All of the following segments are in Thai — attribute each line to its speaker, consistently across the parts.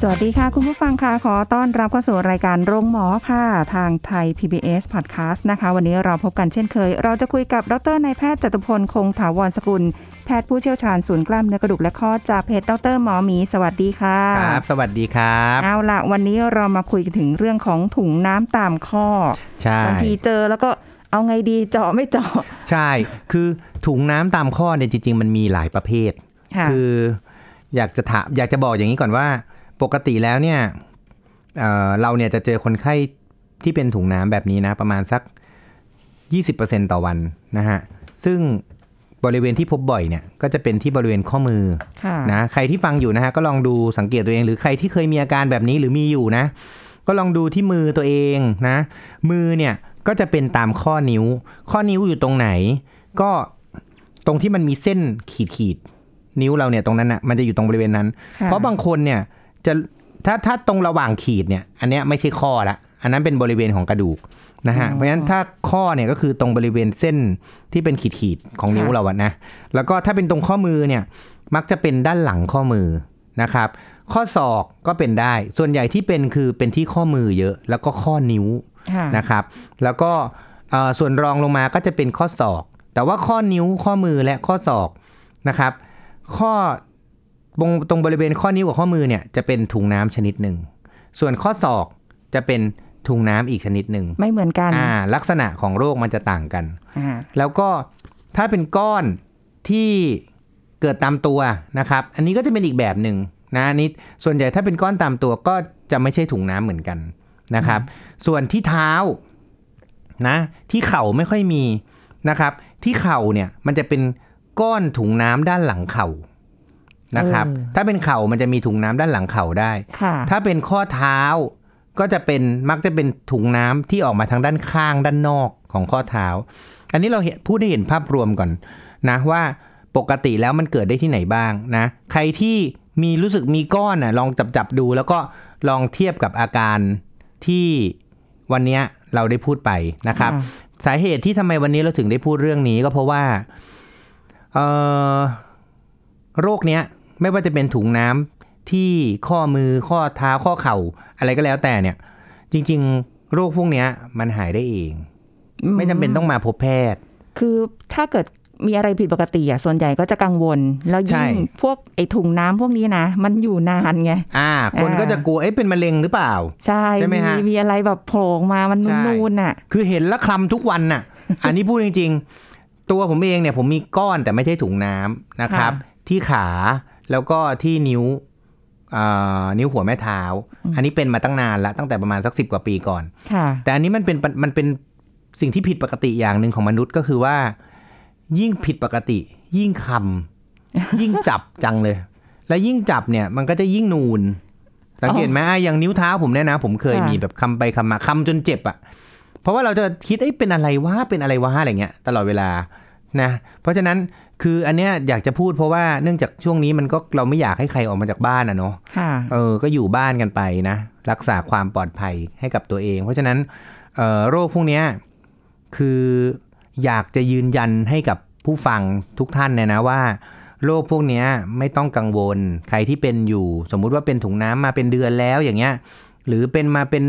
Speaker 1: สวัสดีค่ะ คุณผู้ฟังค่ะ ขอต้อนรับเข้าสู่รายการโรงหมอค่ะ ทางไทย PBS Podcast นะคะ วันนี้เราพบกันเช่นเคย เราจะคุยกับดรนายแพทย์จตุพลคงถาวรสกุล แพทย์ผู้เชี่ยวชาญศูนย์กล้ามเนื้อกระดูกและข้อจากเพจดรหมอหมี สวัสดีค่ะ
Speaker 2: ครับ สวัสดีครับ
Speaker 1: เอาละวันนี้เรามาคุยกันถึงเรื่องของถุงน้ำตามข้อ
Speaker 2: ใช่
Speaker 1: บางทีเจอแล้วก็เอาไงดีเจาะไม่เจาะ
Speaker 2: ใช่ คือถุงน้ำตามข้อเนี่ยจริง ๆ มันมีหลายประเภท
Speaker 1: ค่ะ
Speaker 2: คือ อยากจะถามอยากจะบอกอย่างนี้ก่อนว่า ปกติแล้วเนี่ยเอ่อเราเนี่ยจะเจอคนไข้ที่เป็นถุงน้ำแบบนี้นะ ประมาณสัก 20%ต่อวันนะฮะ ซึ่งบริเวณที่พบบ่อยเนี่ย ก็จะเป็นที่บริเวณข้อมือ
Speaker 1: ค่ะ
Speaker 2: นะใครที่ฟังอยู่นะฮะก็ลองดูสังเกตตัวเอง หรือใครที่เคยมีอาการแบบนี้หรือมีอยู่นะ ก็ลองดูที่มือตัวเองนะ มือเนี่ยก็จะเป็นตามข้อนิ้ว ข้อนิ้วอยู่ตรงไหน ก็ตรงที่มันมีเส้นขีดขีดๆนิ้วเราเนี่ยตรงนั้นนะ่ะมันจะอยู่ตรงบริเวณนั้น
Speaker 1: ค่ะ
Speaker 2: เพราะบางคนเนี่ย จะถ้าถ้าตรงระหว่างขีดเนี่ย อันเนี้ยไม่ใช่ข้อละ อันนั้นเป็นบริเวณของกระดูกนะฮะ เพราะฉะนั้นถ้าข้อเนี่ยก็คือตรงบริเวณเส้นที่เป็นขีดขีดๆของนิ้วเราอะนะ แล้วก็ถ้าเป็นตรงข้อมือเนี่ย มักจะเป็นด้านหลังข้อมือนะครับ ข้อศอกก็เป็นได้ ส่วนใหญ่ที่เป็นคือเป็นที่ข้อมือเยอะ แล้วก็ข้อนิ้ว
Speaker 1: ค่ะ
Speaker 2: นะครับ แล้วก็เอ่อส่วนรองลงมาก็จะเป็นข้อศอก แต่ว่าข้อนิ้วข้อมือและข้อศอกนะครับ ข้อ ตรงตรงบริเวณข้อนิ้วกับข้อมือเนี่ยจะเป็นถุงน้ำชนิดหนึ่ง ส่วนข้อศอกจะเป็นถุงน้ำอีกชนิดหนึ่ง
Speaker 1: ไม่เหมือนกัน
Speaker 2: อ่าลักษณะของโรคมันจะต่างกัน
Speaker 1: อ่า
Speaker 2: แล้วก็ถ้าเป็นก้อนที่เกิดตามตัวนะครับ อันนี้ก็จะเป็นอีกแบบหนึ่งนะอันนี้ส่วนใหญ่ถ้าเป็นก้อนตามตัวก็จะไม่ใช่ถุงน้ำเหมือนกันนะครับ ส่วนที่เท้านะที่เข่าไม่ค่อยมีนะครับ ที่เข่าเนี่ยมันจะเป็นก้อนถุงน้ำด้านหลังเข่า นะครับ
Speaker 1: เออ
Speaker 2: ถ้าเป็นเข่ามันจะมีถุงน้ำด้านหลังเข่าได้
Speaker 1: ค่ะ
Speaker 2: ถ้าเป็นข้อเท้าก็จะเป็นมักจะเป็นถุงน้ำที่ออกมาทางด้านข้างด้านนอกของข้อเท้า อันนี้เราเห็นพูดให้เห็นภาพรวมก่อนนะว่าปกติแล้วมันเกิดได้ที่ไหนบ้างนะ ใครที่มีรู้สึกมีก้อนน่ะลองจับจับดู แล้วก็ลองเทียบกับอาการที่วันเนี้ยเราได้พูดไปนะครับ
Speaker 1: ค่ะ
Speaker 2: สาเหตุที่ทำไมวันนี้เราถึงได้พูดเรื่องนี้ก็เพราะว่าเอ่อโรคเนี้ย ไม่ว่าจะเป็นถุงน้ำที่ข้อมือข้อเท้าข้อเข่า อะไรก็แล้วแต่เนี่ย จริง ๆ โรคพวกเนี้ยมันหายได้เอง ไม่จำเป็นต้องมาพบแพทย์
Speaker 1: คือถ้าเกิดมีอะไรผิดปกติอะส่วนใหญ่ก็จะกังวล แล้ว
Speaker 2: ใช่
Speaker 1: ยิ่งพวกไอ้ถุงน้ำพวกนี้นะ มันอยู่นานไง
Speaker 2: อ่า คน
Speaker 1: อ่า
Speaker 2: ก็จะกลัวเอ๊ะเป็นมะเร็งหรือเปล่า
Speaker 1: ใช่
Speaker 2: ใช่ไหมฮะ
Speaker 1: มีอะไรแบบโผล่ออกมามัน
Speaker 2: ใช่
Speaker 1: นูนๆอะ
Speaker 2: คือเห็นแล้วคลำทุกวันน่ะ อันนี้พูดจริง ๆ ตัวผมเองเนี่ยผมมีก้อนแต่ไม่ใช่ถุงน้ำนะครับ ที่ขา แล้วก็ที่นิ้วอ่านิ้วหัวแม่เท้า อันนี้เป็นมาตั้งนานแล้วตั้งแต่ประมาณสักสิบกว่าปีก่อน
Speaker 1: ค่ะ
Speaker 2: แต่อันนี้มันเป็นมันเป็นสิ่งที่ผิดปกติอย่างหนึ่งของมนุษย์ก็คือว่า ยิ่งผิดปกติ ยิ่งคำยิ่งจับจังเลย แล้วยิ่งจับเนี่ยมันก็จะยิ่งนูน สังเกตไหมอะอย่างนิ้วเท้าผมเนี่ยนะ ผมเคย
Speaker 1: ค่ะ
Speaker 2: มีแบบคำไปคำมาคำจนเจ็บอะ เพราะว่าเราจะคิดเอ้ยเป็นอะไรวะเป็นอะไรวะอะไรเงี้ย ตลอดเวลานะ เพราะฉะนั้น คืออันเนี้ยอยากจะพูดเพราะว่าเนื่องจากช่วงนี้มันก็เราไม่อยากให้ใครออกมาจากบ้านอะเนาะ
Speaker 1: ค่ะ
Speaker 2: เออก็อยู่บ้านกันไปนะ รักษาความปลอดภัยให้กับตัวเอง เพราะฉะนั้นเอ่อโรคพวกเนี้ยคืออยากจะยืนยันให้กับผู้ฟังทุกท่านเนี่ยนะว่าโรคพวกเนี้ยไม่ต้องกังวล ใครที่เป็นอยู่ สมมุติว่าเป็นถุงน้ำมาเป็นเดือนแล้วอย่างเงี้ย หรือเป็นมาเป็น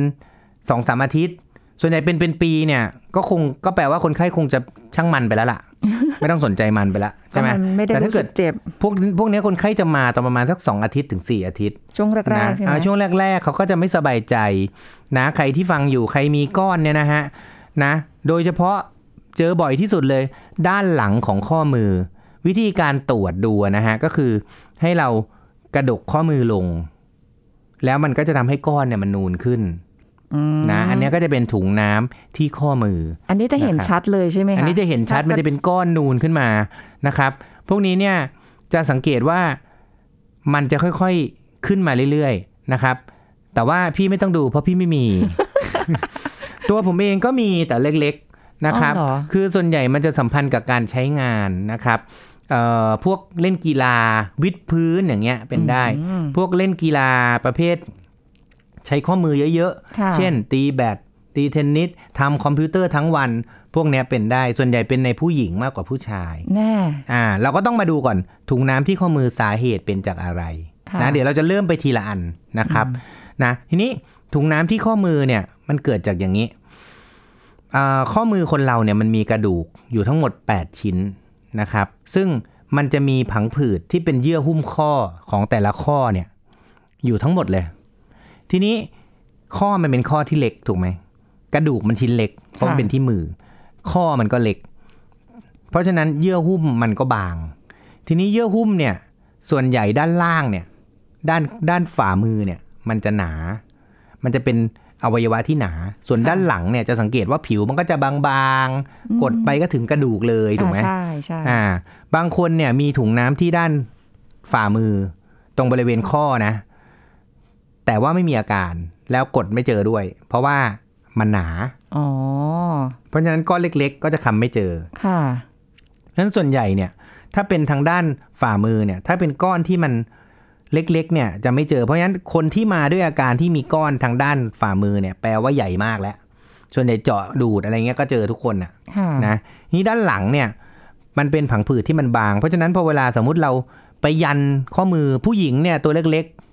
Speaker 2: สองสามอาทิตย์ ส่วนใหญ่เป็นเป็นปีเนี่ย ก็คงก็แปลว่าคนไข้คงจะช่างมันไปแล้วล่ะ ไม่ต้องสนใจมันไปละใช่ไหม
Speaker 1: ก็นไม่ได้
Speaker 2: แต่ถ้า
Speaker 1: รู้
Speaker 2: เกิ
Speaker 1: สึ
Speaker 2: ด
Speaker 1: กเจ็บ
Speaker 2: พวกพวกเนี้ยคนไข้จะมาตอนประมาณสักสองอาทิตย์ถึงสี่อาทิตย์
Speaker 1: ช่วงแร
Speaker 2: นะ
Speaker 1: กๆใช่ไหม
Speaker 2: อ่าช่วงแรก ๆ เขาก็จะไม่สบายใจนะใครที่ฟังอยู่ใครมีก้อนเนี่ยนะฮะนะ โดยเฉพาะเจอบ่อยที่สุดเลย ด้านหลังของข้อมือ วิธีการตรวจดูนะฮะก็คือให้เรากระดกข้อมือลง แล้วมันก็จะทำให้ก้อนเนี่ยมันนูนขึ้น
Speaker 1: อืม
Speaker 2: นะอันเนี้ยก็จะเป็นถุงน้ำที่ข้อมือ
Speaker 1: อันนี้จะเห็น
Speaker 2: นะครับ
Speaker 1: ชัดเลยใช่ไหมคะ
Speaker 2: อันนี้จะเห็นชัด
Speaker 1: ถ้า
Speaker 2: มันจะเป็นก้อนนูนขึ้นมานะครับ พวกนี้เนี่ยจะสังเกตว่ามันจะค่อยๆขึ้นมาเรื่อยๆนะครับ แต่ว่าพี่ไม่ต้องดูเพราะพี่ไม่มี ตัวผมเองก็มีแต่เล็กๆนะครับ
Speaker 1: อ๋อเหรอ
Speaker 2: คือส่วนใหญ่มันจะสัมพันธ์กับการใช้งานนะครับเอ่อพวกเล่นกีฬาวิดพื้นอย่างเงี้ยเป็นได้
Speaker 1: อืม
Speaker 2: พวกเล่นกีฬาประเภท ใช้ข้อมือเยอะ
Speaker 1: ค่ะ
Speaker 2: ๆ เช่น ตีแบด ตีเทนนิสทำคอมพิวเตอร์ทั้งวัน พวกเนี้ยเป็นได้ ส่วนใหญ่เป็นในผู้หญิงมากกว่าผู้ชาย
Speaker 1: แน่
Speaker 2: อ่า เราก็ต้องมาดูก่อน ถุงน้ำที่ข้อมือสาเหตุเป็นจากอะไร
Speaker 1: ค่ะ
Speaker 2: นะเดี๋ยวเราจะเริ่มไปทีละอันนะครับนะทีนี้ถุงน้ำที่ข้อมือเนี่ยมันเกิดจากอย่างนี้อ่าข้อมือคนเราเนี่ยมันมีกระดูกอยู่ทั้งหมด 8 ชิ้นนะครับ ซึ่งมันจะมีผังผืดที่เป็นเยื่อหุ้มข้อของแต่ละข้อเนี่ยอยู่ทั้งหมดเลย ทีนี้ข้อมันเป็นข้อที่เล็กถูกไหมกระดูกมันชิ้นเล็กเพราะมันเป็นที่มือ ข้อมันก็เล็ก เพราะฉะนั้นเยื่อหุ้มมันก็บาง ทีนี้เยื่อหุ้มเนี่ย ส่วนใหญ่ด้านล่างเนี่ยด้านด้านฝ่ามือเนี่ย มันจะหนา มันจะเป็นอวัยวะที่หนา ส่วนด้านหลังเนี่ยจะสังเกตว่าผิวมันก็จะบางๆ กดไปก็ถึงกระดูกเลยถูกไหม
Speaker 1: อ่าใช่ใช่
Speaker 2: อ่า บางคนเนี่ยมีถุงน้ำที่ด้านฝ่ามือ ตรงบริเวณข้อนะ แต่ว่าไม่มีอาการแล้วกดไม่เจอด้วย เพราะว่ามันหนา
Speaker 1: อ๋อ
Speaker 2: เพราะฉะนั้นก้อนเล็ก ๆ ก็จะคำไม่เจอ
Speaker 1: ค่ะ
Speaker 2: นั้นส่วนใหญ่เนี่ย ถ้าเป็นทางด้านฝ่ามือเนี่ย ถ้าเป็นก้อนที่มันเล็ก ๆ เนี่ยจะไม่เจอ เพราะฉะนั้นคนที่มาด้วยอาการที่มีก้อนทางด้านฝ่ามือเนี่ย แปลว่าใหญ่มากแล้ว ส่วนใหญ่เจาะดูดอะไรเงี้ยก็เจอทุกคนน่ะ
Speaker 1: ค่ะ
Speaker 2: นะนี่ด้านหลังเนี่ย มันเป็นผังผืดที่มันบาง เพราะฉะนั้นพอเวลาสมมุติเราไปยันข้อมือผู้หญิงเนี่ยตัวเล็กๆ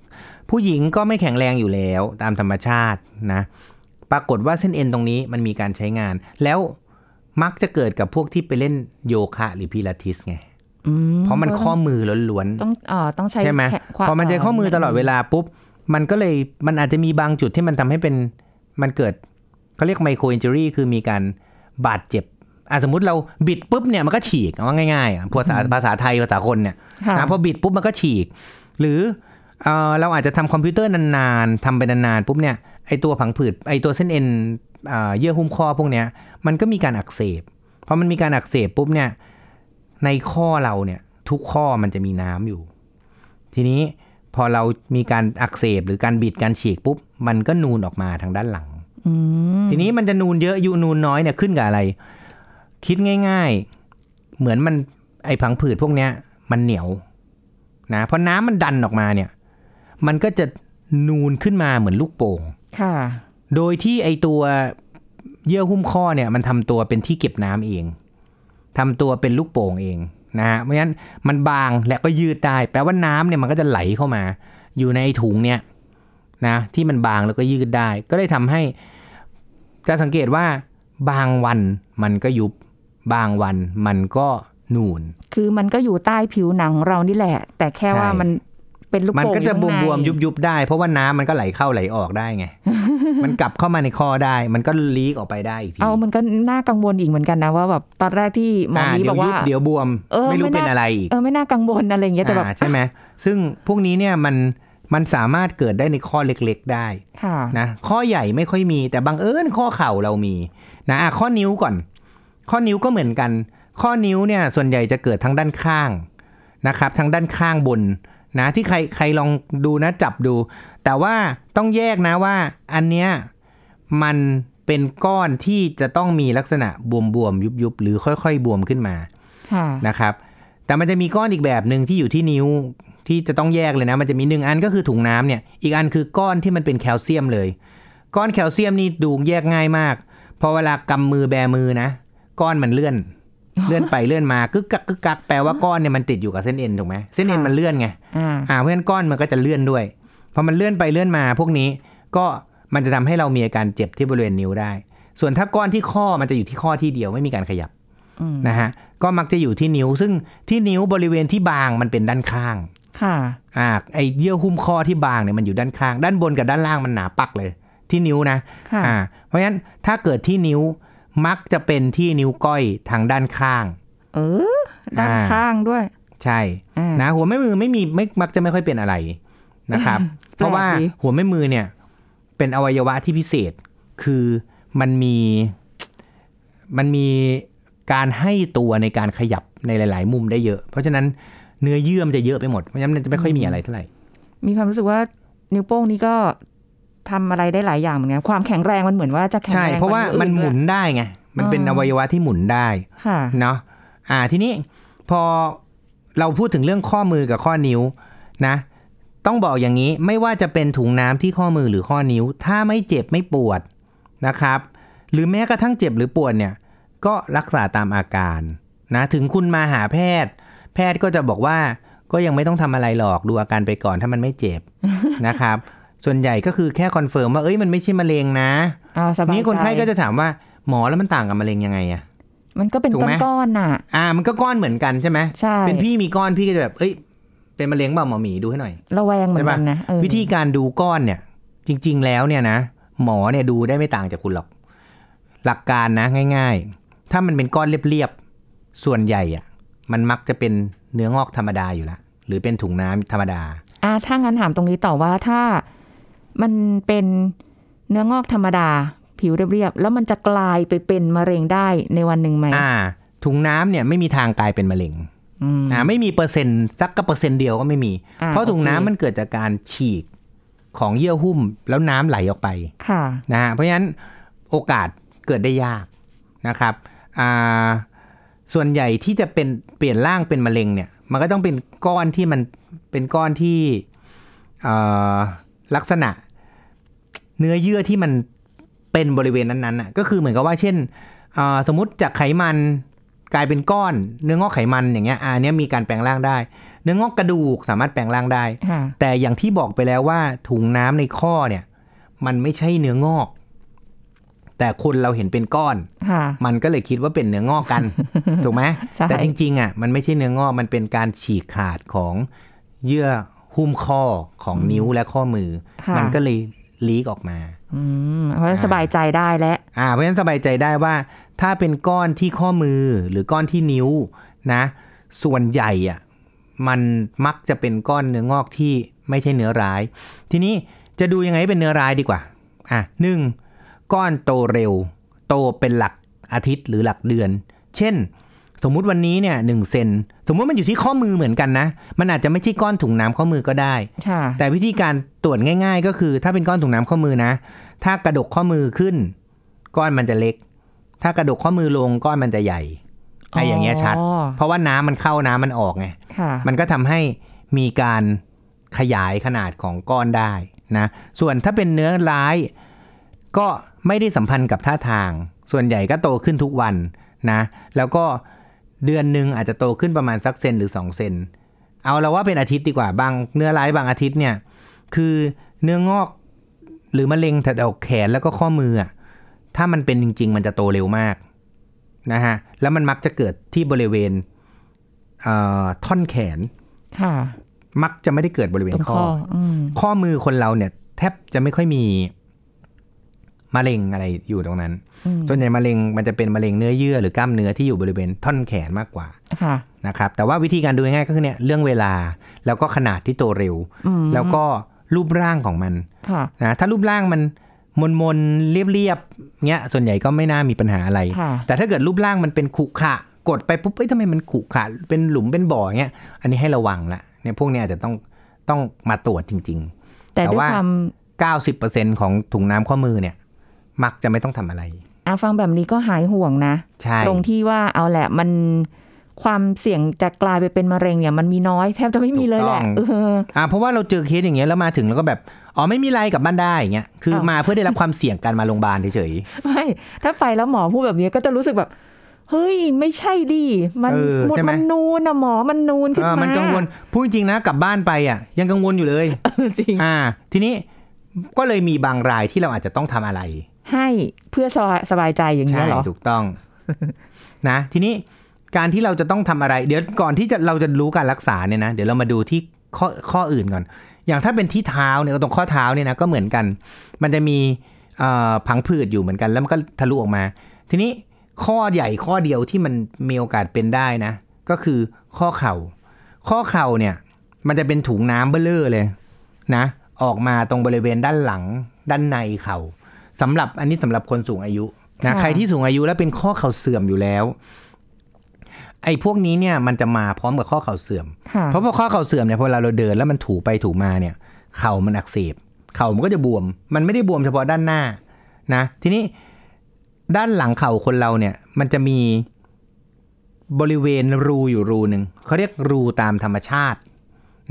Speaker 2: ผู้หญิงก็ไม่แข็งแรงอยู่แล้วตามธรรมชาตินะ ปรากฏว่าเส้นเอ็นตรงนี้มันมีการใช้งาน แล้วมักจะเกิดกับพวกที่ไปเล่นโยคะหรือพิลาทิสไง
Speaker 1: อื
Speaker 2: เพราะมันข้อมือล้วน
Speaker 1: ต้องเอ่อต้องใช้
Speaker 2: ๆใช่ไหม
Speaker 1: แขนความ
Speaker 2: พอมันใช้ข้อมือตลอดเวลาปุ๊บ มันก็เลยมันอาจจะมีบางจุดที่มันทำให้เป็นมันเกิดเขาเรียก micro injury คือมีการบาดเจ็บอะสมมติเราบิดปุ๊บเนี่ยมันก็ฉีกเอาว่าง่ายๆอะภาษาภาษาไทยภาษาคนเนี่ย
Speaker 1: ค่ะ
Speaker 2: นะพอบิดปุ๊บมันก็ฉีก หรือ เอ่อเราอาจจะทำคอมพิวเตอร์นานๆทำไปนานๆปุ๊บเนี่ยไอตัวผังผืดไอตัวเส้นเอ็นอ่าเยื่อหุ้มข้อพวกเนี้ยมันก็มีการอักเสบพอมันมีการอักเสบปุ๊บเนี่ยในข้อเราเนี่ยทุกข้อมันจะมีน้ำอยู่ ทีนี้พอเรามีการอักเสบหรือการบิดการฉีกปุ๊บมันก็นูนออกมาทางด้านหลัง
Speaker 1: อืม
Speaker 2: ทีนี้มันจะนูนเยอะอยู่นูนน้อยเนี่ยขึ้นกับอะไร คิดง่าย ๆ เหมือนมันไอ้ผังผืดพวกเนี้ย มันเหนียวนะเพราะน้ำมันดันออกมาเนี่ย มันก็จะนูนขึ้นมาเหมือนลูกโป่ง
Speaker 1: ค่ะ
Speaker 2: โดยที่ไอตัวเยื่อหุ้มข้อเนี่ย มันทำตัวเป็นที่เก็บน้ำเองทำตัวเป็นลูกโป่งเองนะฮะเพราะฉะนั้นมันบางและก็ยืดได้ แปลว่าน้ำเนี่ยมันก็จะไหลเข้ามา อยู่ในถุงเนี่ยนะที่มันบางแล้วก็ยืดได้ ก็เลยทำให้ จะสังเกตว่าบางวันมันก็ยุบบางวันมันก็นูน
Speaker 1: คือมันก็อยู่ใต้ผิวหนังเรานี่แหละ แต่แค่
Speaker 2: ใช่
Speaker 1: ว่ามัน เป็นลูก
Speaker 2: มัน
Speaker 1: โป่ง
Speaker 2: ก็จะ
Speaker 1: อบยู่
Speaker 2: วม
Speaker 1: ข้าง
Speaker 2: บวม
Speaker 1: ใน
Speaker 2: ยุบยุบๆได้ เพราะว่าน้ำมันก็ไหลเข้าไหลออกได้ไง มันกลับเข้ามาในคอได้ มันก็ลีกออกไปได้อีกที
Speaker 1: เอามันก็น่ากังวลอีกเหมือนกันนะว่าแบบตอนแรกที่หมอ
Speaker 2: อ่า
Speaker 1: นี้
Speaker 2: เดี๋
Speaker 1: บ
Speaker 2: ย
Speaker 1: อ
Speaker 2: ว
Speaker 1: ก
Speaker 2: ยุ
Speaker 1: ว่า
Speaker 2: บเดี๋ยวบวม
Speaker 1: เออ
Speaker 2: ไม่รู้
Speaker 1: ไม่น่า
Speaker 2: เป็นอะไรอีก
Speaker 1: เออไม่น่ากังวลอะไรอย่างเงี้ยแต่แบบ
Speaker 2: อ่าใช่ไหมซึ่งพวกนี้เนี่ยมันมันสามารถเกิดได้ในข้อเล็กๆได้
Speaker 1: ค่ะ
Speaker 2: นะข้อใหญ่ไม่ค่อยมี แต่บังเอิญข้อเข่าเรามีนะอะข้อนิ้วก่อน ข้อนิ้วก็เหมือนกัน ข้อนิ้วเนี่ยส่วนใหญ่จะเกิดทางด้านข้างนะครับทางด้านข้างบน นะที่ใครใครลองดูนะจับดู แต่ว่าต้องแยกนะว่าอันเนี้ยมันเป็นก้อนที่จะต้องมีลักษณะบวมๆยุบๆหรือค่อย ๆ บวมขึ้นมา
Speaker 1: ค่ะ
Speaker 2: นะครับ แต่มันจะมีก้อนอีกแบบหนึ่งที่อยู่ที่นิ้วที่จะต้องแยกเลยนะ มันจะมีหนึ่งอันก็คือถุงน้ำเนี่ย อีกอันคือก้อนที่มันเป็นแคลเซียมเลย ก้อนแคลเซียมนี่ดูแยกง่ายมากพอเวลากำมือแบมือนะ ก้อนมันเลื่อน เลื่อนไปเลื่อนมากึกกักกึกกักแปลว่าก้อนเนี่ยมันติดอยู่กับเส้นเอ็นถูกไหมเส้นเอ็นมันเลื่อนไง
Speaker 1: อ่า
Speaker 2: อ่าเพราะฉะนั้นก้อนมันก็จะเลื่อนด้วยพอมันเลื่อนไปเลื่อนมาพวกนี้ก็มันจะทำให้เรามีอาการเจ็บที่บริเวณนิ้วได้ ส่วนถ้าก้อนที่ข้อมันจะอยู่ที่ข้อที่เดียวไม่มีการขยับ
Speaker 1: อืม
Speaker 2: นะฮะก็มักจะอยู่ที่นิ้ว ซึ่งที่นิ้วบริเวณที่บางมันเป็นด้านข้าง
Speaker 1: ค่ะ
Speaker 2: อ่าไอเยื่อหุ้มข้อที่บางเนี่ยมันอยู่ด้านข้าง ด้านบนกับด้านล่างมันหนาปักเลย ที่นิ้วนะ
Speaker 1: ค่ะ
Speaker 2: อ่าเพราะฉะนั้นถ้าเกิดที่นิ้วมักจะเป็นที่นิ้วก้อยทางด้านข้าง
Speaker 1: เออ ด้าน
Speaker 2: อ่า
Speaker 1: ข้างด้วย
Speaker 2: ใช่
Speaker 1: อ่า
Speaker 2: นะหัวแม่มือไม่มีไม่มักจะไม่ค่อยเป็นอะไรนะครับ เพราะว่า
Speaker 1: ดี
Speaker 2: หัวแม่มือเนี่ย เป็นอวัยวะที่พิเศษ คือมันมีมันมีการให้ตัวในการขยับในหลาย ๆ มุมได้เยอะ เพราะฉะนั้นเนื้อเยื่อมันจะเยอะไปหมด เพราะฉะนั้นมันจะไม่ค่อยมีอะไรเท่าไหร่
Speaker 1: มีความรู้สึกว่านิ้วโป้งนี้ก็ทำอะไรได้หลายอย่างเหมือนกันความแข็งแรงมันเหมือนว่าจะแข็ง
Speaker 2: ใช่
Speaker 1: แรง
Speaker 2: เพราะว่า
Speaker 1: ว่
Speaker 2: มันหมุน
Speaker 1: อื่
Speaker 2: ได้ไงมันเป็น
Speaker 1: อ่า
Speaker 2: อวัยวะที่หมุนได้
Speaker 1: ค่ะ
Speaker 2: เนาะอ่าทีนี้พอ เราพูดถึงเรื่องข้อมือกับข้อนิ้วนะ ต้องบอกอย่างนี้ไม่ว่าจะเป็นถุงน้ำที่ข้อมือหรือข้อนิ้ว ถ้าไม่เจ็บไม่ปวดนะครับ หรือแม้กระทั่งเจ็บหรือปวดเนี่ยก็รักษาตามอาการนะถึงคุณมาหาแพทย์ แพทย์ก็จะบอกว่าก็ยังไม่ต้องทำอะไรหรอกดูอาการไปก่อนถ้ามันไม่เจ็บนะครับ ส่วนใหญ่ก็คือแค่ confirm ว่าเอ้ยมันไม่ใช่มะเร็งนะ
Speaker 1: อ่าสบาย
Speaker 2: นี่คนไข้
Speaker 1: ใจ
Speaker 2: ก็จะถามว่าหมอแล้วมันต่างกับมะเร็งยังไงอะ
Speaker 1: มันก็เป็น
Speaker 2: ถูกไหม
Speaker 1: ก้อนๆน่ะ
Speaker 2: อ่า มันก็ก้อนเหมือนกันใช่ไหม
Speaker 1: ใช่
Speaker 2: เป็นพี่มีก้อนพี่ก็จะแบบเอ้ยเป็นมะเร็งเปล่าหมอหมีดูให้หน่อย
Speaker 1: ระแวงเหมือนกันนะเออ
Speaker 2: วิธีการดูก้อนเนี่ย จริง ๆ แล้วเนี่ยนะหมอเนี่ยดูได้ไม่ต่างจากคุณหรอก หลักการนะง่าย ๆ ถ้ามันเป็นก้อนเรียบๆส่วนใหญ่อะมันมักจะเป็นเนื้องอกธรรมดาอยู่แล้วหรือเป็นถุงน้ำธรรมดา
Speaker 1: อ่าถ้างั้นถามตรงนี้ต่อว่าถ้ามันเป็นเนื้องอกธรรมดา ผิวเรียบๆ แล้วมันจะกลายไปเป็นมะเร็งได้ในวันหนึ่งไหม
Speaker 2: อ่า ถุงน้ำเนี่ยไม่มีทางกลายเป็นมะเร็ง
Speaker 1: อืม
Speaker 2: อ่าไม่มีเปอร์เซ็นต์สักกระเปอร์เซ็นต์เดียวก็ไม่มี
Speaker 1: อ่า
Speaker 2: เพราะถุง
Speaker 1: โอเค
Speaker 2: น้ำมันเกิดจากการฉีกของเยื่อหุ้มแล้วน้ำไหลออกไป
Speaker 1: ค่ะ
Speaker 2: นะฮะเพราะฉะนั้นโอกาสเกิดได้ยากนะครับอ่าส่วนใหญ่ที่จะเป็นเปลี่ยนร่างเป็นมะเร็งเนี่ย มันก็ต้องเป็นก้อนที่มันเป็นก้อนที่เอ่อลักษณะ เนื้อเยื่อที่มัน เป็นบริเวณนั้นๆน่ะก็คือเหมือนกับว่าเช่นอ่าสมมติจากไขมันกลายเป็นก้อนเนื้องอกไขมันอย่างเงี้ยอะอันเนี้ยมีการแปลงร่างได้ เนื้องอกกระดูกสามารถแปลงร่างได้
Speaker 1: ค่ะ
Speaker 2: แต่อย่างที่บอกไปแล้วว่าถุงน้ำในข้อเนี่ย มันไม่ใช่เนื้องอก แต่คนเราเห็นเป็นก้อน
Speaker 1: ค่ะ
Speaker 2: มันก็เลยคิดว่าเป็นเนื้องอกกันถูกไหม
Speaker 1: ใช่
Speaker 2: แต่จริงๆอะมันไม่ใช่เนื้องอกมันเป็นการฉีกขาดของเยื่อหุ้มข้อของนิ้วและข้อมือ
Speaker 1: ค่ะ
Speaker 2: มันก็เลยลีกออกมา
Speaker 1: อืม เพราะฉะนั้นสบายใจได้แล้ว
Speaker 2: อ่า เพราะฉะนั้นสบายใจได้ว่า ถ้าเป็นก้อนที่ข้อมือหรือก้อนที่นิ้วนะ ส่วนใหญ่อะมันมักจะเป็นก้อนเนื้องอกที่ไม่ใช่เนื้อร้าย ทีนี้จะดูยังไงให้เป็นเนื้อร้ายดีกว่า อะหนึ่งก้อนโตเร็ว โตเป็นหลักอาทิตย์หรือหลักเดือน เช่น สมมุติวันนี้เนี่ยหนึ่งเซนสมมุติมันอยู่ที่ข้อมือเหมือนกันนะ มันอาจจะไม่ใช่ก้อนถุงน้ำข้อมือก็ได้
Speaker 1: ค่ะ
Speaker 2: แต่วิธีการตรวจง่าย ๆ ก็คือ ถ้าเป็นก้อนถุงน้ำข้อมือนะ ถ้ากระดกข้อมือขึ้น ก้อนมันจะเล็ก ถ้ากระดกข้อมือลงก้อนมันจะใหญ่ไอ้อย่างเงี้ยชัด
Speaker 1: อ๋อ
Speaker 2: เพราะว่าน้ำมันเข้าน้ำมันออกไง
Speaker 1: ค่ะ
Speaker 2: มันก็ทำให้มีการขยายขนาดของก้อนได้นะ ส่วนถ้าเป็นเนื้อร้าย ก็ไม่ได้สัมพันธ์กับท่าทาง ส่วนใหญ่ก็โตขึ้นทุกวันนะ แล้วก็ เดือนหนึ่งอาจจะโตขึ้นประมาณสักเซนหรือสองเซนเอาเราว่าเป็นอาทิตย์ดีกว่าบางเนื้อร้ายบางอาทิตย์เนี่ย คือเนื้องอก หรือมะเร็งแถวแขนแล้วก็ข้อมืออะถ้ามันเป็นจริง ๆ มันจะโตเร็วมากนะฮะแล้วมันมักจะเกิดที่บริเวณเอ่อท่อนแขน
Speaker 1: ค่ะ
Speaker 2: มักจะไม่ได้เกิดบริเว
Speaker 1: ตร
Speaker 2: ณ
Speaker 1: ง
Speaker 2: ข้
Speaker 1: ข้
Speaker 2: อ
Speaker 1: ออืม
Speaker 2: ข้อมือคนเราเนี่ย แทบจะไม่ค่อยมี มะเร็งอะไรอยู่ตรงนั้น
Speaker 1: อืม
Speaker 2: ส่วนใหญ่มะเร็งมันจะเป็นมะเร็งเนื้อเยื่อหรือกล้ามเนื้อที่อยู่บริเวณท่อนแขนมากกว่า
Speaker 1: ค่ะ
Speaker 2: นะครับ แต่ว่าวิธีการดูง่ายๆก็คือเนี่ยเรื่องเวลาแล้วก็ขนาดที่โตเร็ว
Speaker 1: อืม
Speaker 2: แล้วก็รูปร่างของมัน
Speaker 1: ค่ะ
Speaker 2: นะถ้ารูปร่างมันมนมนๆเรียบๆเงี้ยส่วนใหญ่ก็ไม่น่ามีปัญหาอะไร
Speaker 1: ค่ะ
Speaker 2: แต่ถ้าเกิดรูปร่างมันเป็นขรุขระกดไปปุ๊บเอ้ยทำไมมันขรุขระเป็นหลุมเป็นบ่อเงี้ยอันนี้ให้ระวังละเนี่ยพวกเนี้ยอาจจะต้องต้องมาตรวจจริง
Speaker 1: แต่
Speaker 2: แต่
Speaker 1: ด้วย
Speaker 2: ว่า
Speaker 1: ความ
Speaker 2: ๆ90%ของถุงน้ำข้อมือเนี่ย มักจะไม่ต้องทำอะไร
Speaker 1: อาฟังแบบนี้ก็หายห่วงนะ
Speaker 2: ใช่
Speaker 1: ตรงที่ว่าเอาแหละมันความเสี่ยงจะกลายไปเป็นมะเร็งเนี่ยมันมีน้อยแทบจะไม่มีเลยแหละเออ
Speaker 2: อ่าเพราะว่าเราเจอเคสอย่างเงี้ยแล้วมาถึงแล้วก็แบบอ๋อไม่มีไรกลับบ้านได้อย่างเงี้ยคือ
Speaker 1: อ้าว
Speaker 2: มาเพื่อได้รับความเสี่ยงการมาโรงพยาบาลเฉย
Speaker 1: ไม่ถ้าไปแล้วหมอพูดแบบนี้ก็จะรู้สึกแบบเฮ้ย ไม่ใช่ดิมัน
Speaker 2: เออ
Speaker 1: หมด
Speaker 2: ใช่ไหม
Speaker 1: มันนูนนะหมอมันนูน
Speaker 2: ๆ
Speaker 1: ขึ้น
Speaker 2: เออ
Speaker 1: มา
Speaker 2: มันกังวลพูดจริงๆนะกลับบ้านไปอะ ยังกังวลอยู่เลย
Speaker 1: เออจริง
Speaker 2: อ่า ทีนี้ก็เลยมีบางรายที่เราอาจจะต้องทำอะไร
Speaker 1: ให้เพื่อสบายสบายใจอย่างนี้เหรอ
Speaker 2: ถูกต้องนะ ทีนี้การที่เราจะต้องทำอะไร เดี๋ยวก่อนที่จะเราจะรู้การรักษาเนี่ยนะเดี๋ยวเรามาดูที่ข้อข้ออื่นก่อน อย่างถ้าเป็นที่เท้าเนี่ยตรงข้อเท้าเนี่ยนะก็เหมือนกัน มันจะมีผังผืดอยู่เหมือนกัน แล้วมันก็ทะลุออกมา ทีนี้ข้อใหญ่ข้อเดียวที่มันมีโอกาสเป็นได้นะ ก็คือข้อเข่า ข้อเข่าเนี่ย มันจะเป็นถุงน้ำเบ้อเร่อเลยนะ ออกมาตรงบริเวณด้านหลังด้านในเข่า สำหรับอันนี้สำหรับคนสูงอายุนะ
Speaker 1: ค่ะ
Speaker 2: ใครที่สูงอายุแล้วเป็นข้อเข่าเสื่อมอยู่แล้ว ไอ้พวกนี้เนี่ยมันจะมาพร้อมกับข้อเข่าเสื่อม
Speaker 1: ค่ะ
Speaker 2: เพราะพอข้อเข่าเสื่อมเนี่ยพอเวลาเราเดินแล้วมันถูไปถูมาเนี่ย เข่ามันอักเสบเข่ามันก็จะบวม มันไม่ได้บวมเฉพาะด้านหน้านะ ทีนี้ด้านหลังเข่าคนเราเนี่ย มันจะมีบริเวณรูอยู่รูหนึ่งเขาเรียกรูตามธรรมชาติ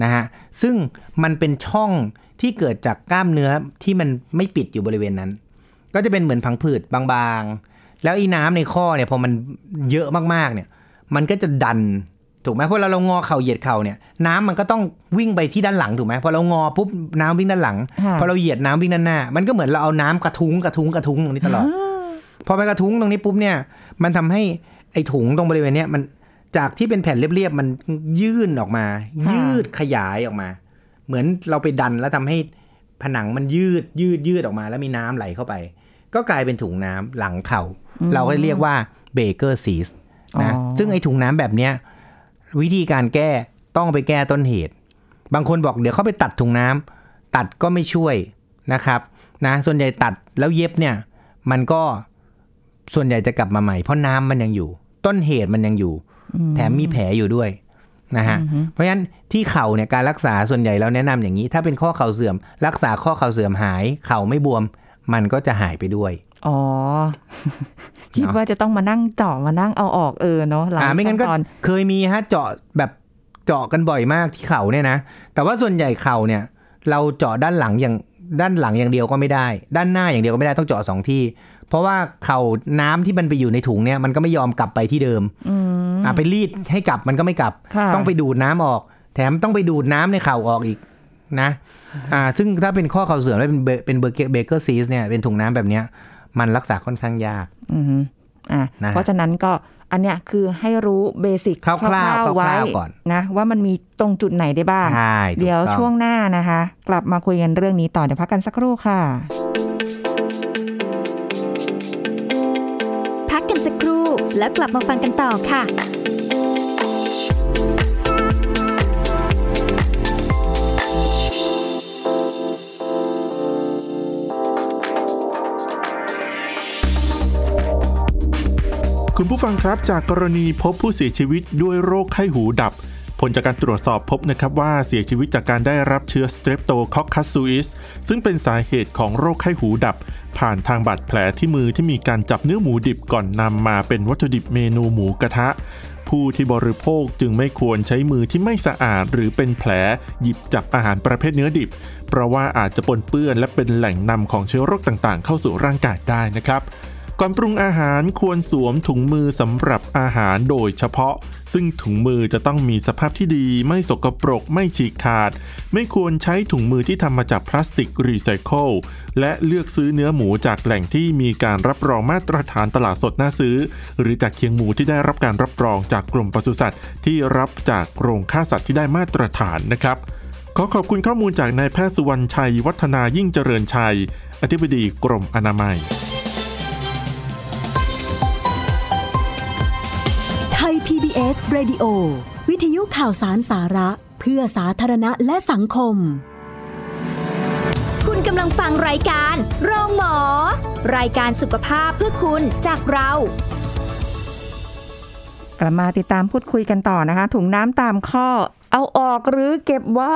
Speaker 2: นะฮะซึ่งมันเป็นช่องที่เกิดจากกล้ามเนื้อที่มันไม่ปิดอยู่บริเวณนั้น ก็จะเป็นเหมือนพังผืดบางๆ แล้วอีน้ำในข้อเนี่ยพอมันเยอะมากๆเนี่ย มันก็จะดันถูกไหมเพราะเราเรางอเข่าเหยียดเข่าเนี่ย น้ำมันก็ต้องวิ่งไปที่ด้านหลังถูกไหมพอเรางอปุ๊บน้ำวิ่งด้านหลัง
Speaker 1: ค่ะ
Speaker 2: พอเราเหยียดน้ำวิ่งด้านหน้า มันก็เหมือนเราเอาน้ำกระทุ้งกระทุ้งกระทุ้งตรงนี้ตลอดพอไปกระทุ้งตรงนี้ปุ๊บเนี่ย มันทำให้ไอ้ถุงตรงบริเวณเนี้ยมันจากที่เป็นแผ่นเรียบๆมันยื่นออกมา
Speaker 1: ค่ะ
Speaker 2: ยืดขยายออกมา เหมือนเราไปดันแล้วทำให้ผนังมันยืดยืดยืดออกมา แล้วมีน้ำไหลเข้าไป ก็กลายเป็นถุงน้ำหลังเข่า เราก็เรียกว่าเบเกอร์ซีสนะ
Speaker 1: อ๋อ
Speaker 2: ซึ่งไอ้ถุงน้ำแบบเนี้ยวิธีการแก้ต้องไปแก้ต้นเหตุ บางคนบอกเดี๋ยวเขาไปตัดถุงน้ำตัดก็ไม่ช่วยนะครับนะส่วนใหญ่ตัดแล้วเย็บเนี่ย มันก็ส่วนใหญ่จะกลับมาใหม่เพราะน้ำมันยังอยู่ ต้นเหตุมันยังอยู่ แถมมีแผลอยู่ด้วยนะฮะเพราะฉะนั้นที่เข่าเนี่ยการรักษาส่วนใหญ่เราแนะนำอย่างนี้ ถ้าเป็นข้อเข่าเสื่อม รักษาข้อเข่าเสื่อมหาย เข่าไม่บวม มันก็จะหายไปด้วย
Speaker 1: อ๋อ คิดว่าจะต้องมานั่งเจาะมานั่งเอาออกเออเนาะหลาย
Speaker 2: อ่าไม่งั้นก็
Speaker 1: ขั้ตอน
Speaker 2: เคยมีฮะเจาะแบบเจาะกันบ่อยมากที่เข่าเนี่ยนะ แต่ว่าส่วนใหญ่เข่าเนี่ย เราเจาะด้านหลังอย่างด้านหลังอย่างเดียวก็ไม่ได้ ด้านหน้าอย่างเดียวก็ไม่ได้ต้องเจาะสองที่ เพราะว่าเข่าน้ำที่มันไปอยู่ในถุงเนี่ยมันก็ไม่ยอมกลับไปที่เดิม
Speaker 1: อืม
Speaker 2: อ่าไปรีดให้กลับมันก็ไม่กลับ
Speaker 1: ค่ะ
Speaker 2: ต้องไปดูดน้ำออก แถมต้องไปดูดน้ำในเข่าออกอีก นะอ่าซึ่งถ้าเป็นข้อเข่าเสื่อมแล้วเป็นเบเป็นเบเกอร์ซีสเนี่ยเป็นถุงน้ำแบบเนี้ยมันรักษาค่อนข้างยาก
Speaker 1: อืมอะ
Speaker 2: นะฮะ
Speaker 1: เพราะฉะนั้นก็อันเนี้ยคือให้รู้เบสิก
Speaker 2: คร่าวๆ
Speaker 1: ๆไว้
Speaker 2: คร่าวๆก่อน
Speaker 1: นะว่ามันมีตรงจุดไหนได้บ้าง
Speaker 2: ใช่ถูก
Speaker 1: เดี๋ยว
Speaker 2: ต้อง
Speaker 1: ช่วงหน้านะคะ กลับมาคุยกันเรื่องนี้ต่อเดี๋ยวพักกันสักครู่ค่ะ
Speaker 3: พักกันสักครู่แล้วกลับมาฟังกันต่อค่ะ
Speaker 4: คุณผู้ฟังครับจากกรณีพบผู้เสียชีวิตด้วยโรคไข้หูดับ ผลจากการตรวจสอบพบนะครับว่าเสียชีวิตจากการได้รับเชื้อ Streptococcus suis ซึ่งเป็นสาเหตุของโรคไข้หูดับ ผ่านทางบาดแผลที่มือที่มีการจับเนื้อหมูดิบก่อนนำมาเป็นวัตถุดิบเมนูหมูกระทะ ผู้ที่บริโภคจึงไม่ควรใช้มือที่ไม่สะอาด หรือเป็นแผลหยิบจับอาหารประเภทเนื้อดิบ เพราะว่าอาจจะปนเปื้อนและเป็นแหล่งนำของเชื้อโรคต่างๆ เข้าสู่ร่างกายได้นะครับ ก่อนปรุงอาหารควรสวมถุงมือสำหรับอาหารโดยเฉพาะ ซึ่งถุงมือจะต้องมีสภาพที่ดี ไม่สกปรกไม่ฉีกขาด ไม่ควรใช้ถุงมือที่ทำมาจากพลาสติกรีไซเคิลและเลือกซื้อเนื้อหมูจากแหล่งที่มีการรับรองมาตรฐานตลาดสดน่าซื้อ หรือจากเขียงหมูที่ได้รับการรับรองจากกรมปศุสัตว์ ที่รับจากโรงฆ่าสัตว์ที่ได้มาตรฐานนะครับขอขอบคุณข้อมูลจากนายแพทย์สุวรรณชัย วัฒนายิ่งเจริญชัย อธิบดีกรมอนามัย
Speaker 5: PBS Radio วิทยุข่าวสารสาระ เพื่อสาธารณะและสังคม
Speaker 3: คุณกำลังฟังรายการโรงหมอ รายการสุขภาพเพื่อคุณจากเรา
Speaker 1: กลับมาติดตามพูดคุยกันต่อนะคะ ถุงน้ำตามข้อ เอาออกหรือเก็บไว้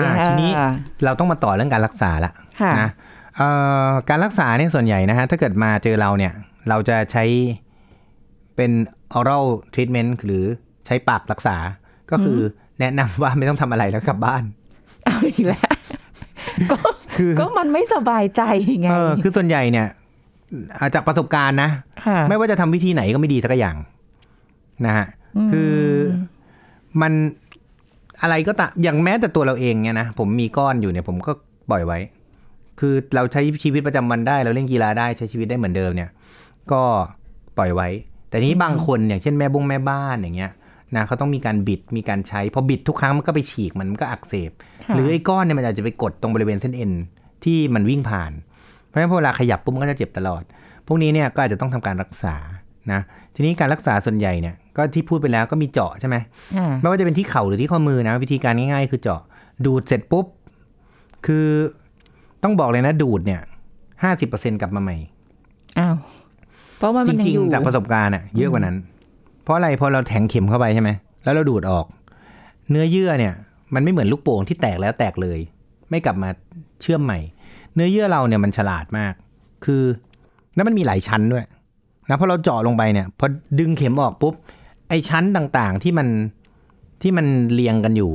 Speaker 2: อ่าทีนี้
Speaker 1: อ่า
Speaker 2: เราต้องมาต่อเรื่องการรักษาละ
Speaker 1: ค่ะ
Speaker 2: นะเอ่อการรักษาเนี่ยส่วนใหญ่นะฮะถ้าเกิดมาเจอเราเนี่ย เราจะใช้ เป็น oral treatment หรือใช้ปากรักษา ก็คือแนะนำว่าไม่ต้องทำอะไรแล้วกลับบ้าน
Speaker 1: เอาอีกแล้วก็
Speaker 2: คือ
Speaker 1: ก็มันไม่สบายใจไง
Speaker 2: เออคือส่วนใหญ่เนี่ยอ่าจากประสบการณ์นะ
Speaker 1: ค่ะ
Speaker 2: ไม่ว่าจะทำวิธีไหนก็ไม่ดีสักอย่างนะฮะคือมันอะไรก็ตามอย่างแม้แต่ตัวเราเองเนี่ยนะผมมีก้อนอยู่เนี่ยผมก็ปล่อยไว้ คือเราใช้ชีวิตประจำวันได้ เราเล่นกีฬาได้ใช้ชีวิตได้เหมือนเดิมเนี่ย ก็ปล่อยไว้ แต่นี้บางคนอย่างเช่นแม่บุ้งแม่บ้านอย่างเงี้ยนะเขาต้องมีการบิดมีการใช้พอบิดทุกครั้งมันก็ไปฉีกมันก็อักเสบ
Speaker 1: ค่ะ
Speaker 2: หรือไอ้ก้อนเนี่ยมันอาจจะไปกดตรงบริเวณเส้นเอ็นที่มันวิ่งผ่าน เพราะฉะนั้นพอเวลาขยับปุ๊บมันก็จะเจ็บตลอด พวกนี้เนี่ยก็อาจจะต้องทำการรักษานะทีนี้การรักษาส่วนใหญ่เนี่ยก็ที่พูดไปแล้วก็มีเจาะใช่ไหม
Speaker 1: อ่า
Speaker 2: ไม่ว่าจะเป็นที่เข่าหรือที่ข้อมือนะวิธีการง่ายๆ คือเจาะดูดเสร็จปุ๊บ คือต้องบอกเลยนะดูดเนี่ยห้าสิบเปอร์เซ็นกลับมาใหม่
Speaker 1: อ้าว เพราะว่า
Speaker 2: จ
Speaker 1: มันยัง
Speaker 2: ริง
Speaker 1: อยู่
Speaker 2: ๆจากประสบการณ์อะเยอะกว่านั้นเพเพราะอะไรพอเราแทงเข็มเข้าไปใช่ไหมแล้วเราดูดออก เนื้อเยื่อเนี่ย มันไม่เหมือนลูกโป่งที่แตกแล้วแตกเลย ไม่กลับมาเชื่อมใหม่ เนื้อเยื่อเราเนี่ยมันฉลาดมาก คือแล้วมันมีหลายชั้นด้วยนะพอเราเจาะลงไปเนี่ยพอดึงเข็มออกปุ๊บไอ้ชั้นต่างๆที่มันที่มันเรียงกันอยู่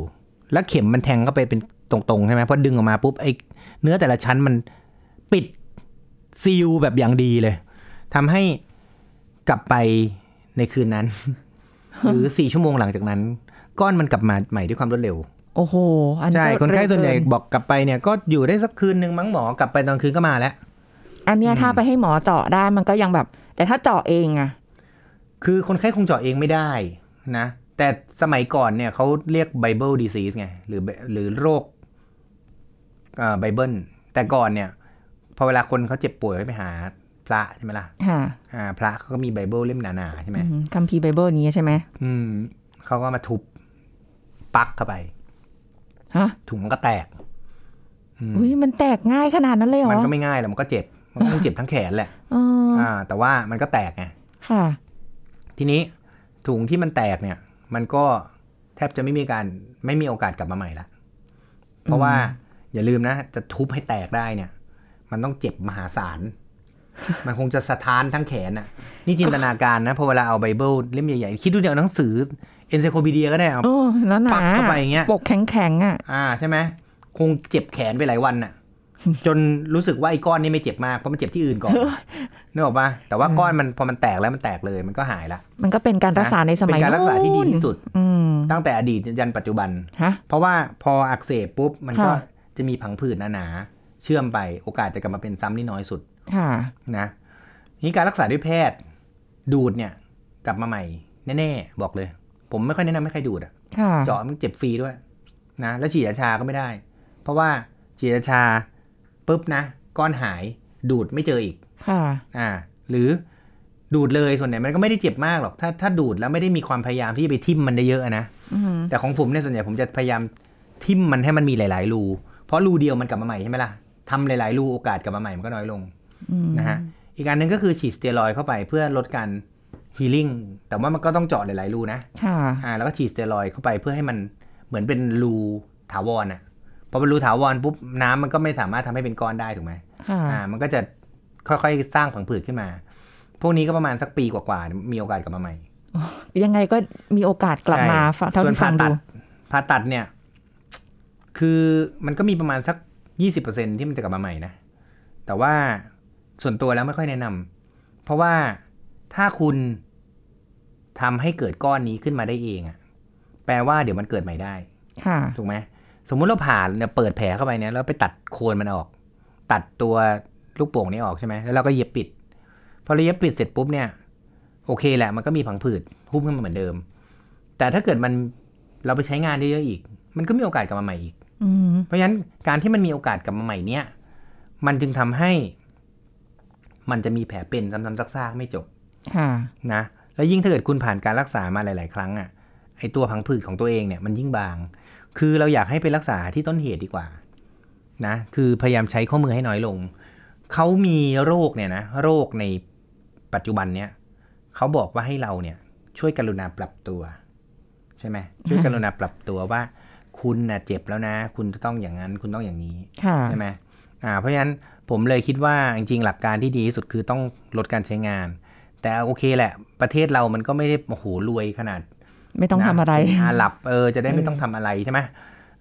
Speaker 2: แล้วเข็มมันแทงเข้าไปเป็นตรงๆใช่ไหมพอดึงออกมาปุ๊บไอ้เนื้อแต่ละชั้นมันปิดซีลแบบอย่างดีเลย ทำให้กลับไปในคืนนั้น หรือสี่ชั่วโมงหลังจากนั้น ก้อนมันกลับมาใหม่ด้วยความรวดเร็ว
Speaker 1: โอ้โหอันนี้
Speaker 2: ใช่
Speaker 1: ก็
Speaker 2: คนไข้
Speaker 1: เร็
Speaker 2: ส่วนใหญ่
Speaker 1: เกิ
Speaker 2: บอกกลับไปเนี่ย ก็อยู่ได้สักคืนหนึ่งมั้งหมอกลับไปตอนคืนก็มาแล้ว
Speaker 1: อันเนี้ยถ้าไปให้หมอเจาะได้มันก็ยังแบบ แต่ถ้าเจาะเองอะ
Speaker 2: คือคนไข้คงเจาะเองไม่ได้นะ แต่สมัยก่อนเนี่ยเขาเรียก Bible disease ไงหรือหรือโรคไบเบิลแต่ก่อนเนี่ย พอเวลาคนเขาเจ็บป่วยไปหา พระใช่ไหมล่ะ
Speaker 1: ค่ะ
Speaker 2: อ่า พระเขาก็มีไบเบิลเล่มหนาๆใช่ไหม
Speaker 1: อืคัมภีร์ไบเบิลนี้ใช่ไหม
Speaker 2: อืมเขาก็มาทุบปลักเข้าไป
Speaker 1: ฮะ
Speaker 2: ถุงมันก็แตกอืม
Speaker 1: อุ้ยมันแตกง่ายขนาดนั้นเลยเหรอ
Speaker 2: มันก็ไม่ง่ายหรอกมันก็เจ็บ มันก็ต้องเจ็บทั้งแขนแหละ
Speaker 1: เออ
Speaker 2: อ่า แต่ว่ามันก็แตกไง
Speaker 1: ค่ะ
Speaker 2: ทีนี้ถุงที่มันแตกเนี่ย มันก็แทบจะไม่มีการไม่มีโอกาสกลับมาใหม่ละ เพราะว่าอย่าลืมนะ จะทุบให้แตกได้เนี่ย มันต้องเจ็บมหาศาล มันคงจะสะท้านทั้งแขนน่ะ นี่จินตนาการนะพอเวลาเอาไบเบิลเล่มใหญ่ๆ คิดดูเดี๋ยวหนังสือ encyclopedia ก็ได้เอา
Speaker 1: โอ้แล้วหนา
Speaker 2: ปักเข้าไปอย่างเงี้ย
Speaker 1: ปกแข็งแข็งๆอะ
Speaker 2: อ่าใช่ไหมคงเจ็บแขนไปหลายวันน่ะ จนรู้สึกว่าไอ้ก้อนนี้ไม่เจ็บมากเพราะมันเจ็บที่อื่นก่อนนึกออกปะแต่ว่าก้อนมันพอมันแตกแล้วมันแตกเลยมันก็หายละ
Speaker 1: มันก็เป็นการรักษาในสมัย
Speaker 2: เป็นการรักษาที่ดีที่สุด
Speaker 1: อืม
Speaker 2: ตั้งแต่อดีตยันปัจจุบัน
Speaker 1: ฮะ
Speaker 2: เพราะว่าพออักเสบปุ๊บมันก็
Speaker 1: ค่ะ
Speaker 2: จะมีผังผืดหนาๆเชื่อมไปโอกาสจะกลับมาเป็นซ้ำนี่น้อยสุด
Speaker 1: ค่ะ
Speaker 2: นะนี่การรักษาด้วยแพทย์ ดูดเนี่ย กลับมาใหม่แน่ๆบอกเลย ผมไม่ค่อยแนะนำให้ใครดูดอะ
Speaker 1: ค่ะ
Speaker 2: เจาะมันเจ็บฟรีด้วยนะแล้วฉีดยาชาก็ไม่ได้ เพราะว่าฉีดยาชาปุ๊บนะก้อนหายดูดไม่เจออีก
Speaker 1: ค่ะ
Speaker 2: อ่า หรือดูดเลยส่วนใหญ่มันก็ไม่ได้เจ็บมากหรอก ถ้าถ้าดูดแล้วไม่ได้มีความพยายามที่จะไปทิ่มมันได้เยอะอะนะ
Speaker 1: อืม
Speaker 2: แต่ของผมเนี่ยส่วนใหญ่ผมจะพยายามทิ่มมันให้มันมีหลาย ๆ รู เพราะรูเดียวมันกลับมาใหม่ใช่ไหมล่ะทำหลาย ๆ รูโอกาสกลับมาใหม่มันก็น้อยลง
Speaker 1: อืม
Speaker 2: นะฮะอีกอันหนึ่งก็คือฉีดสเตียรอยด์เข้าไปเพื่อลดการฮีลิ่งแต่ว่ามันก็ต้องเจาะหลาย ๆ รูนะ
Speaker 1: ค่ะ
Speaker 2: อ่าแล้วก็ฉีดสเตียรอยด์เข้าไปเพื่อให้มันเหมือนเป็นรูถาวรอะพอเป็นรูถาวรปุ๊บน้ำมันก็ไม่สามารถทำให้เป็นก้อนได้ถูกไหม
Speaker 1: ค่ะ
Speaker 2: อ่า มันก็จะค่อยๆ สร้างผังผืดขึ้นมา พวกนี้ก็ประมาณสักปีกว่าๆ มีโอกาสกลับมาใหม่
Speaker 1: ยังไงก็มีโอกาสกลับมา
Speaker 2: ใช่
Speaker 1: เท่า
Speaker 2: ส่วน
Speaker 1: ที่ฟั
Speaker 2: ผ่างตั
Speaker 1: ดู
Speaker 2: ดผ่าตัดเนี่ย คือมันก็มีประมาณสักยี่สิบเปอร์เซ็นที่มันจะกลับมาใหม่นะ แต่ว่า ส่วนตัวแล้วไม่ค่อยแนะนำเพราะว่าถ้าคุณทำให้เกิดก้อนนี้ขึ้นมาได้เองอะแปลว่าเดี๋ยวมันเกิดใหม่ได้
Speaker 1: ค่ะ
Speaker 2: ถูกไหมสมมุติเราผ่าเนี่ยเปิดแผลเข้าไปเนี่ยแล้วไปตัดโคนมันออก ตัดตัวลูกโป่งนี้ออกใช่ไหมแล้วเราก็เย็บปิดพอเราเย็บปิดเสร็จปุ๊บเนี่ย โอเคแหละมันก็มีผังผืดหุ้มขึ้นมาเหมือนเดิม แต่ถ้าเกิดมันเราไปใช้งานได้เยอะอีก มันก็มีโอกาสกลับมาใหม่อีก
Speaker 1: อืม
Speaker 2: เพราะฉะนั้นการที่มันมีโอกาสกลับมาใหม่เนี่ย มันจึงทำให้ มันจะมีแผลเป็นซ้ำๆซากๆไม่จบ
Speaker 1: ค่ะ
Speaker 2: นะแล้วยิ่งถ้าเกิดคุณผ่านการรักษามาหลาย ๆ ครั้งอะ่ะไอตัวพังผืดของตัวเองเนี่ยมันยิ่งบาง คือเราอยากให้ไปรักษาที่ต้นเหตุดีกว่านะคือพยายามใช้ข้อมือให้น้อยลง เขามีโรคเนี่ยนะโรคในปัจจุบันเนี่ยเขาบอกว่าให้เราเนี่ยช่วยกรุณาปรับตัว ใช่ไหมช่วยกรุณาปรับตัวว่า คุณน่ะเจ็บแล้วนะ คุณจะต้องอย่างนั้น คุณต้องอย่างนี้
Speaker 1: ค่ะ
Speaker 2: ใช่ไหม อ่าเพราะฉะนั้นผมเลยคิดว่าจริงๆ หลักการที่ดีที่สุดคือต้องลดการใช้งาน แต่โอเคแหละ ประเทศเรามันก็ไม่ได้โอ้โหรวยขนาด
Speaker 1: ไม่ต้องทำอะไร
Speaker 2: นเป็นอาหรับเออจะได้ไม่ต้องทำอะไรใช่ไหม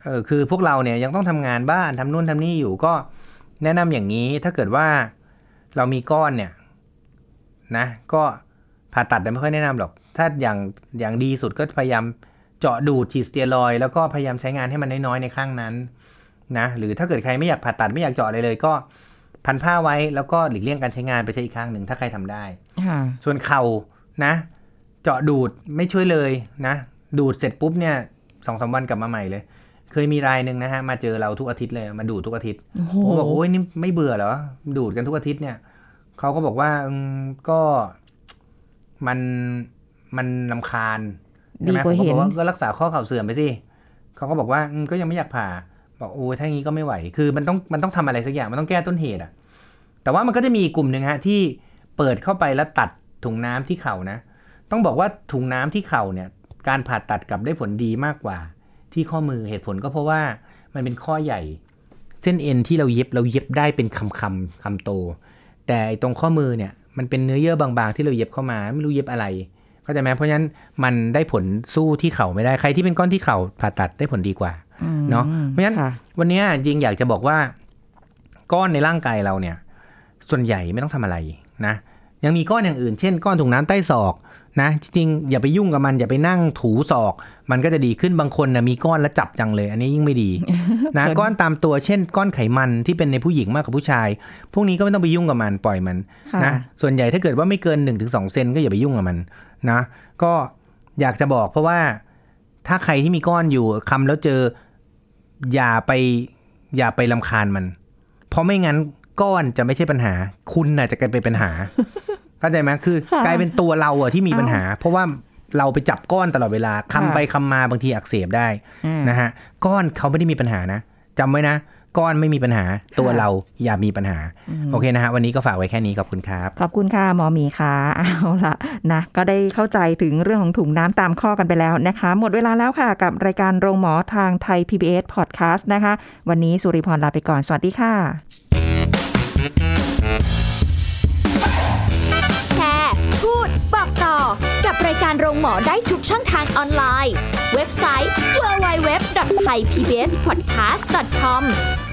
Speaker 2: เออคือพวกเราเนี่ยยังต้องทำงานบ้านทำนู่นทำนี่อยู่ก็แนะนำอย่างนี้ถ้าเกิดว่าเรามีก้อนเนี่ยนะ ก็ผ่าตัดแต่ไม่ค่อยแนะนำหรอก ถ้าอย่างอย่างดีสุดก็พยายามเจาะดูดฉีดสเตียรอยด์แล้วก็พยายามใช้งานให้มันน้อยๆในข้างนั้น นะหรือถ้าเกิดใครไม่อยากผ่าตัดไม่อยากเจาะอะไรเลย ก็พันผ้าไว้แล้วก็หลีกเลี่ยงการใช้งานไปใช้อีกข้างหนึ่งถ้าใครทำได้
Speaker 1: ค่ะ
Speaker 2: ส่วนเข่านะ เจาะดูดไม่ช่วยเลยนะ ดูดเสร็จปุ๊บเนี่ยสองสามวันกลับมาใหม่เลย เคยมีรายหนึ่งนะฮะมาเจอเราทุกอาทิตย์เลยมาดูดทุกอาทิตย์
Speaker 1: โอ้โห
Speaker 2: ผมบอกโอ้ยนี่ไม่เบื่อเหรอดูดกันทุกอาทิตย์เนี่ยเขาก็บอกว่าอืมก็มันมันลำคาญใช่
Speaker 1: ดี
Speaker 2: ไหม
Speaker 1: กว่า
Speaker 2: ผม
Speaker 1: เห็
Speaker 2: ก็
Speaker 1: น
Speaker 2: บอกว่าก็รักษาข้อเข่าเสื่อมไปสิเขาก็บอกว่าอืมก็ยังไม่อยากผ่า บอกโอ้ยถ้างี้ก็ไม่ไหว คือมันต้องมันต้องทำอะไรสักอย่างมันต้องแก้ต้นเหตุอะแต่ว่ามันก็จะมีกลุ่มหนึ่งฮะที่เปิดเข้าไปแล้วตัดถุงน้ำที่เข่านะ ต้องบอกว่าถุงน้ำที่เข่าเนี่ย การผ่าตัดกลับได้ผลดีมากกว่า ที่ข้อมือเหตุผลก็เพราะว่ามันเป็นข้อใหญ่ เส้นเอ็นที่เราเย็บเราเย็บได้เป็นคำคำคำโต แต่ตรงข้อมือเนี่ยมันเป็นเนื้อเยื่อบางๆ ที่เราเย็บเข้ามาไม่รู้เย็บอะไรเข้าใจไหมเพราะฉะนั้นมันได้ผลสู้ที่เข่าไม่ได้ใครที่เป็นก้อนที่เข่าผ่าตัดได้ผลดีกว่า เนาะเพราะฉะนั้น
Speaker 1: ค่ะ
Speaker 2: วันนี้จริงอยากจะบอกว่า ก้อนในร่างกายเราเนี่ย ส่วนใหญ่ไม่ต้องทำอะไรนะ ยังมีก้อนอย่างอื่นเช่นก้อนถุงน้ำใต้ศอกนะจริงๆอย่าไปยุ่งกับมันอย่าไปนั่งถูศอก มันก็จะดีขึ้นบางคนนะมีก้อนแล้วจับจังเลย อันนี้ยิ่งไม่ดีนะก้อนตามตัวเช่น ก้อนไขมันที่เป็นในผู้หญิงมากกว่าผู้ชาย พวกนี้ก็ไม่ต้องไปยุ่งกับมันปล่อยมัน
Speaker 1: ค่ะ
Speaker 2: นะส่วนใหญ่ถ้าเกิดว่าไม่เกิน 1-2เซนก็อย่าไปยุ่งกับมันนะ ก็อยากจะบอกเพราะว่าถ้าใครที่มีก้อนอยู่คำแล้วเจอ อย่าไปอย่าไปลำคาญมัน เพราะไม่งั้นก้อนจะไม่ใช่ปัญหา คุณน่ะจะกลายเป็นปัญหาเข้าใจไหมคือ
Speaker 1: ค่ะ
Speaker 2: กลายเป็นตัวเราอะที่มีปัญหา เพราะว่าเราไปจับก้อนตลอดเวลาคำ
Speaker 1: ค่ะ
Speaker 2: ไปคำมาบางทีอักเสบได้
Speaker 1: อืม
Speaker 2: นะฮะก้อนเขาไม่ได้มีปัญหานะจำไว้นะ ก้อนไม่มีปัญหาตัวเราอย่ามีปัญหา โอเคนะฮะ วันนี้ก็ฝากไว้แค่นี้ ขอบคุณครับ
Speaker 1: ขอบคุณค่ะหมอหมีค่ะเอาละนะ ก็ได้เข้าใจถึงเรื่องของถุงน้ำตามข้อกันไปแล้วนะคะ หมดเวลาแล้วค่ะ กับรายการโรงหมอทางไทย PBS Podcast นะคะ วันนี้สุริพรลาไปก่อนสวัสดีค่ะ
Speaker 3: แชร์ พูด บอกต่อกับรายการโรงหมอได้ทุกช่องทางออนไลน์ เว็บไซต์ www.thaipbspodcast.com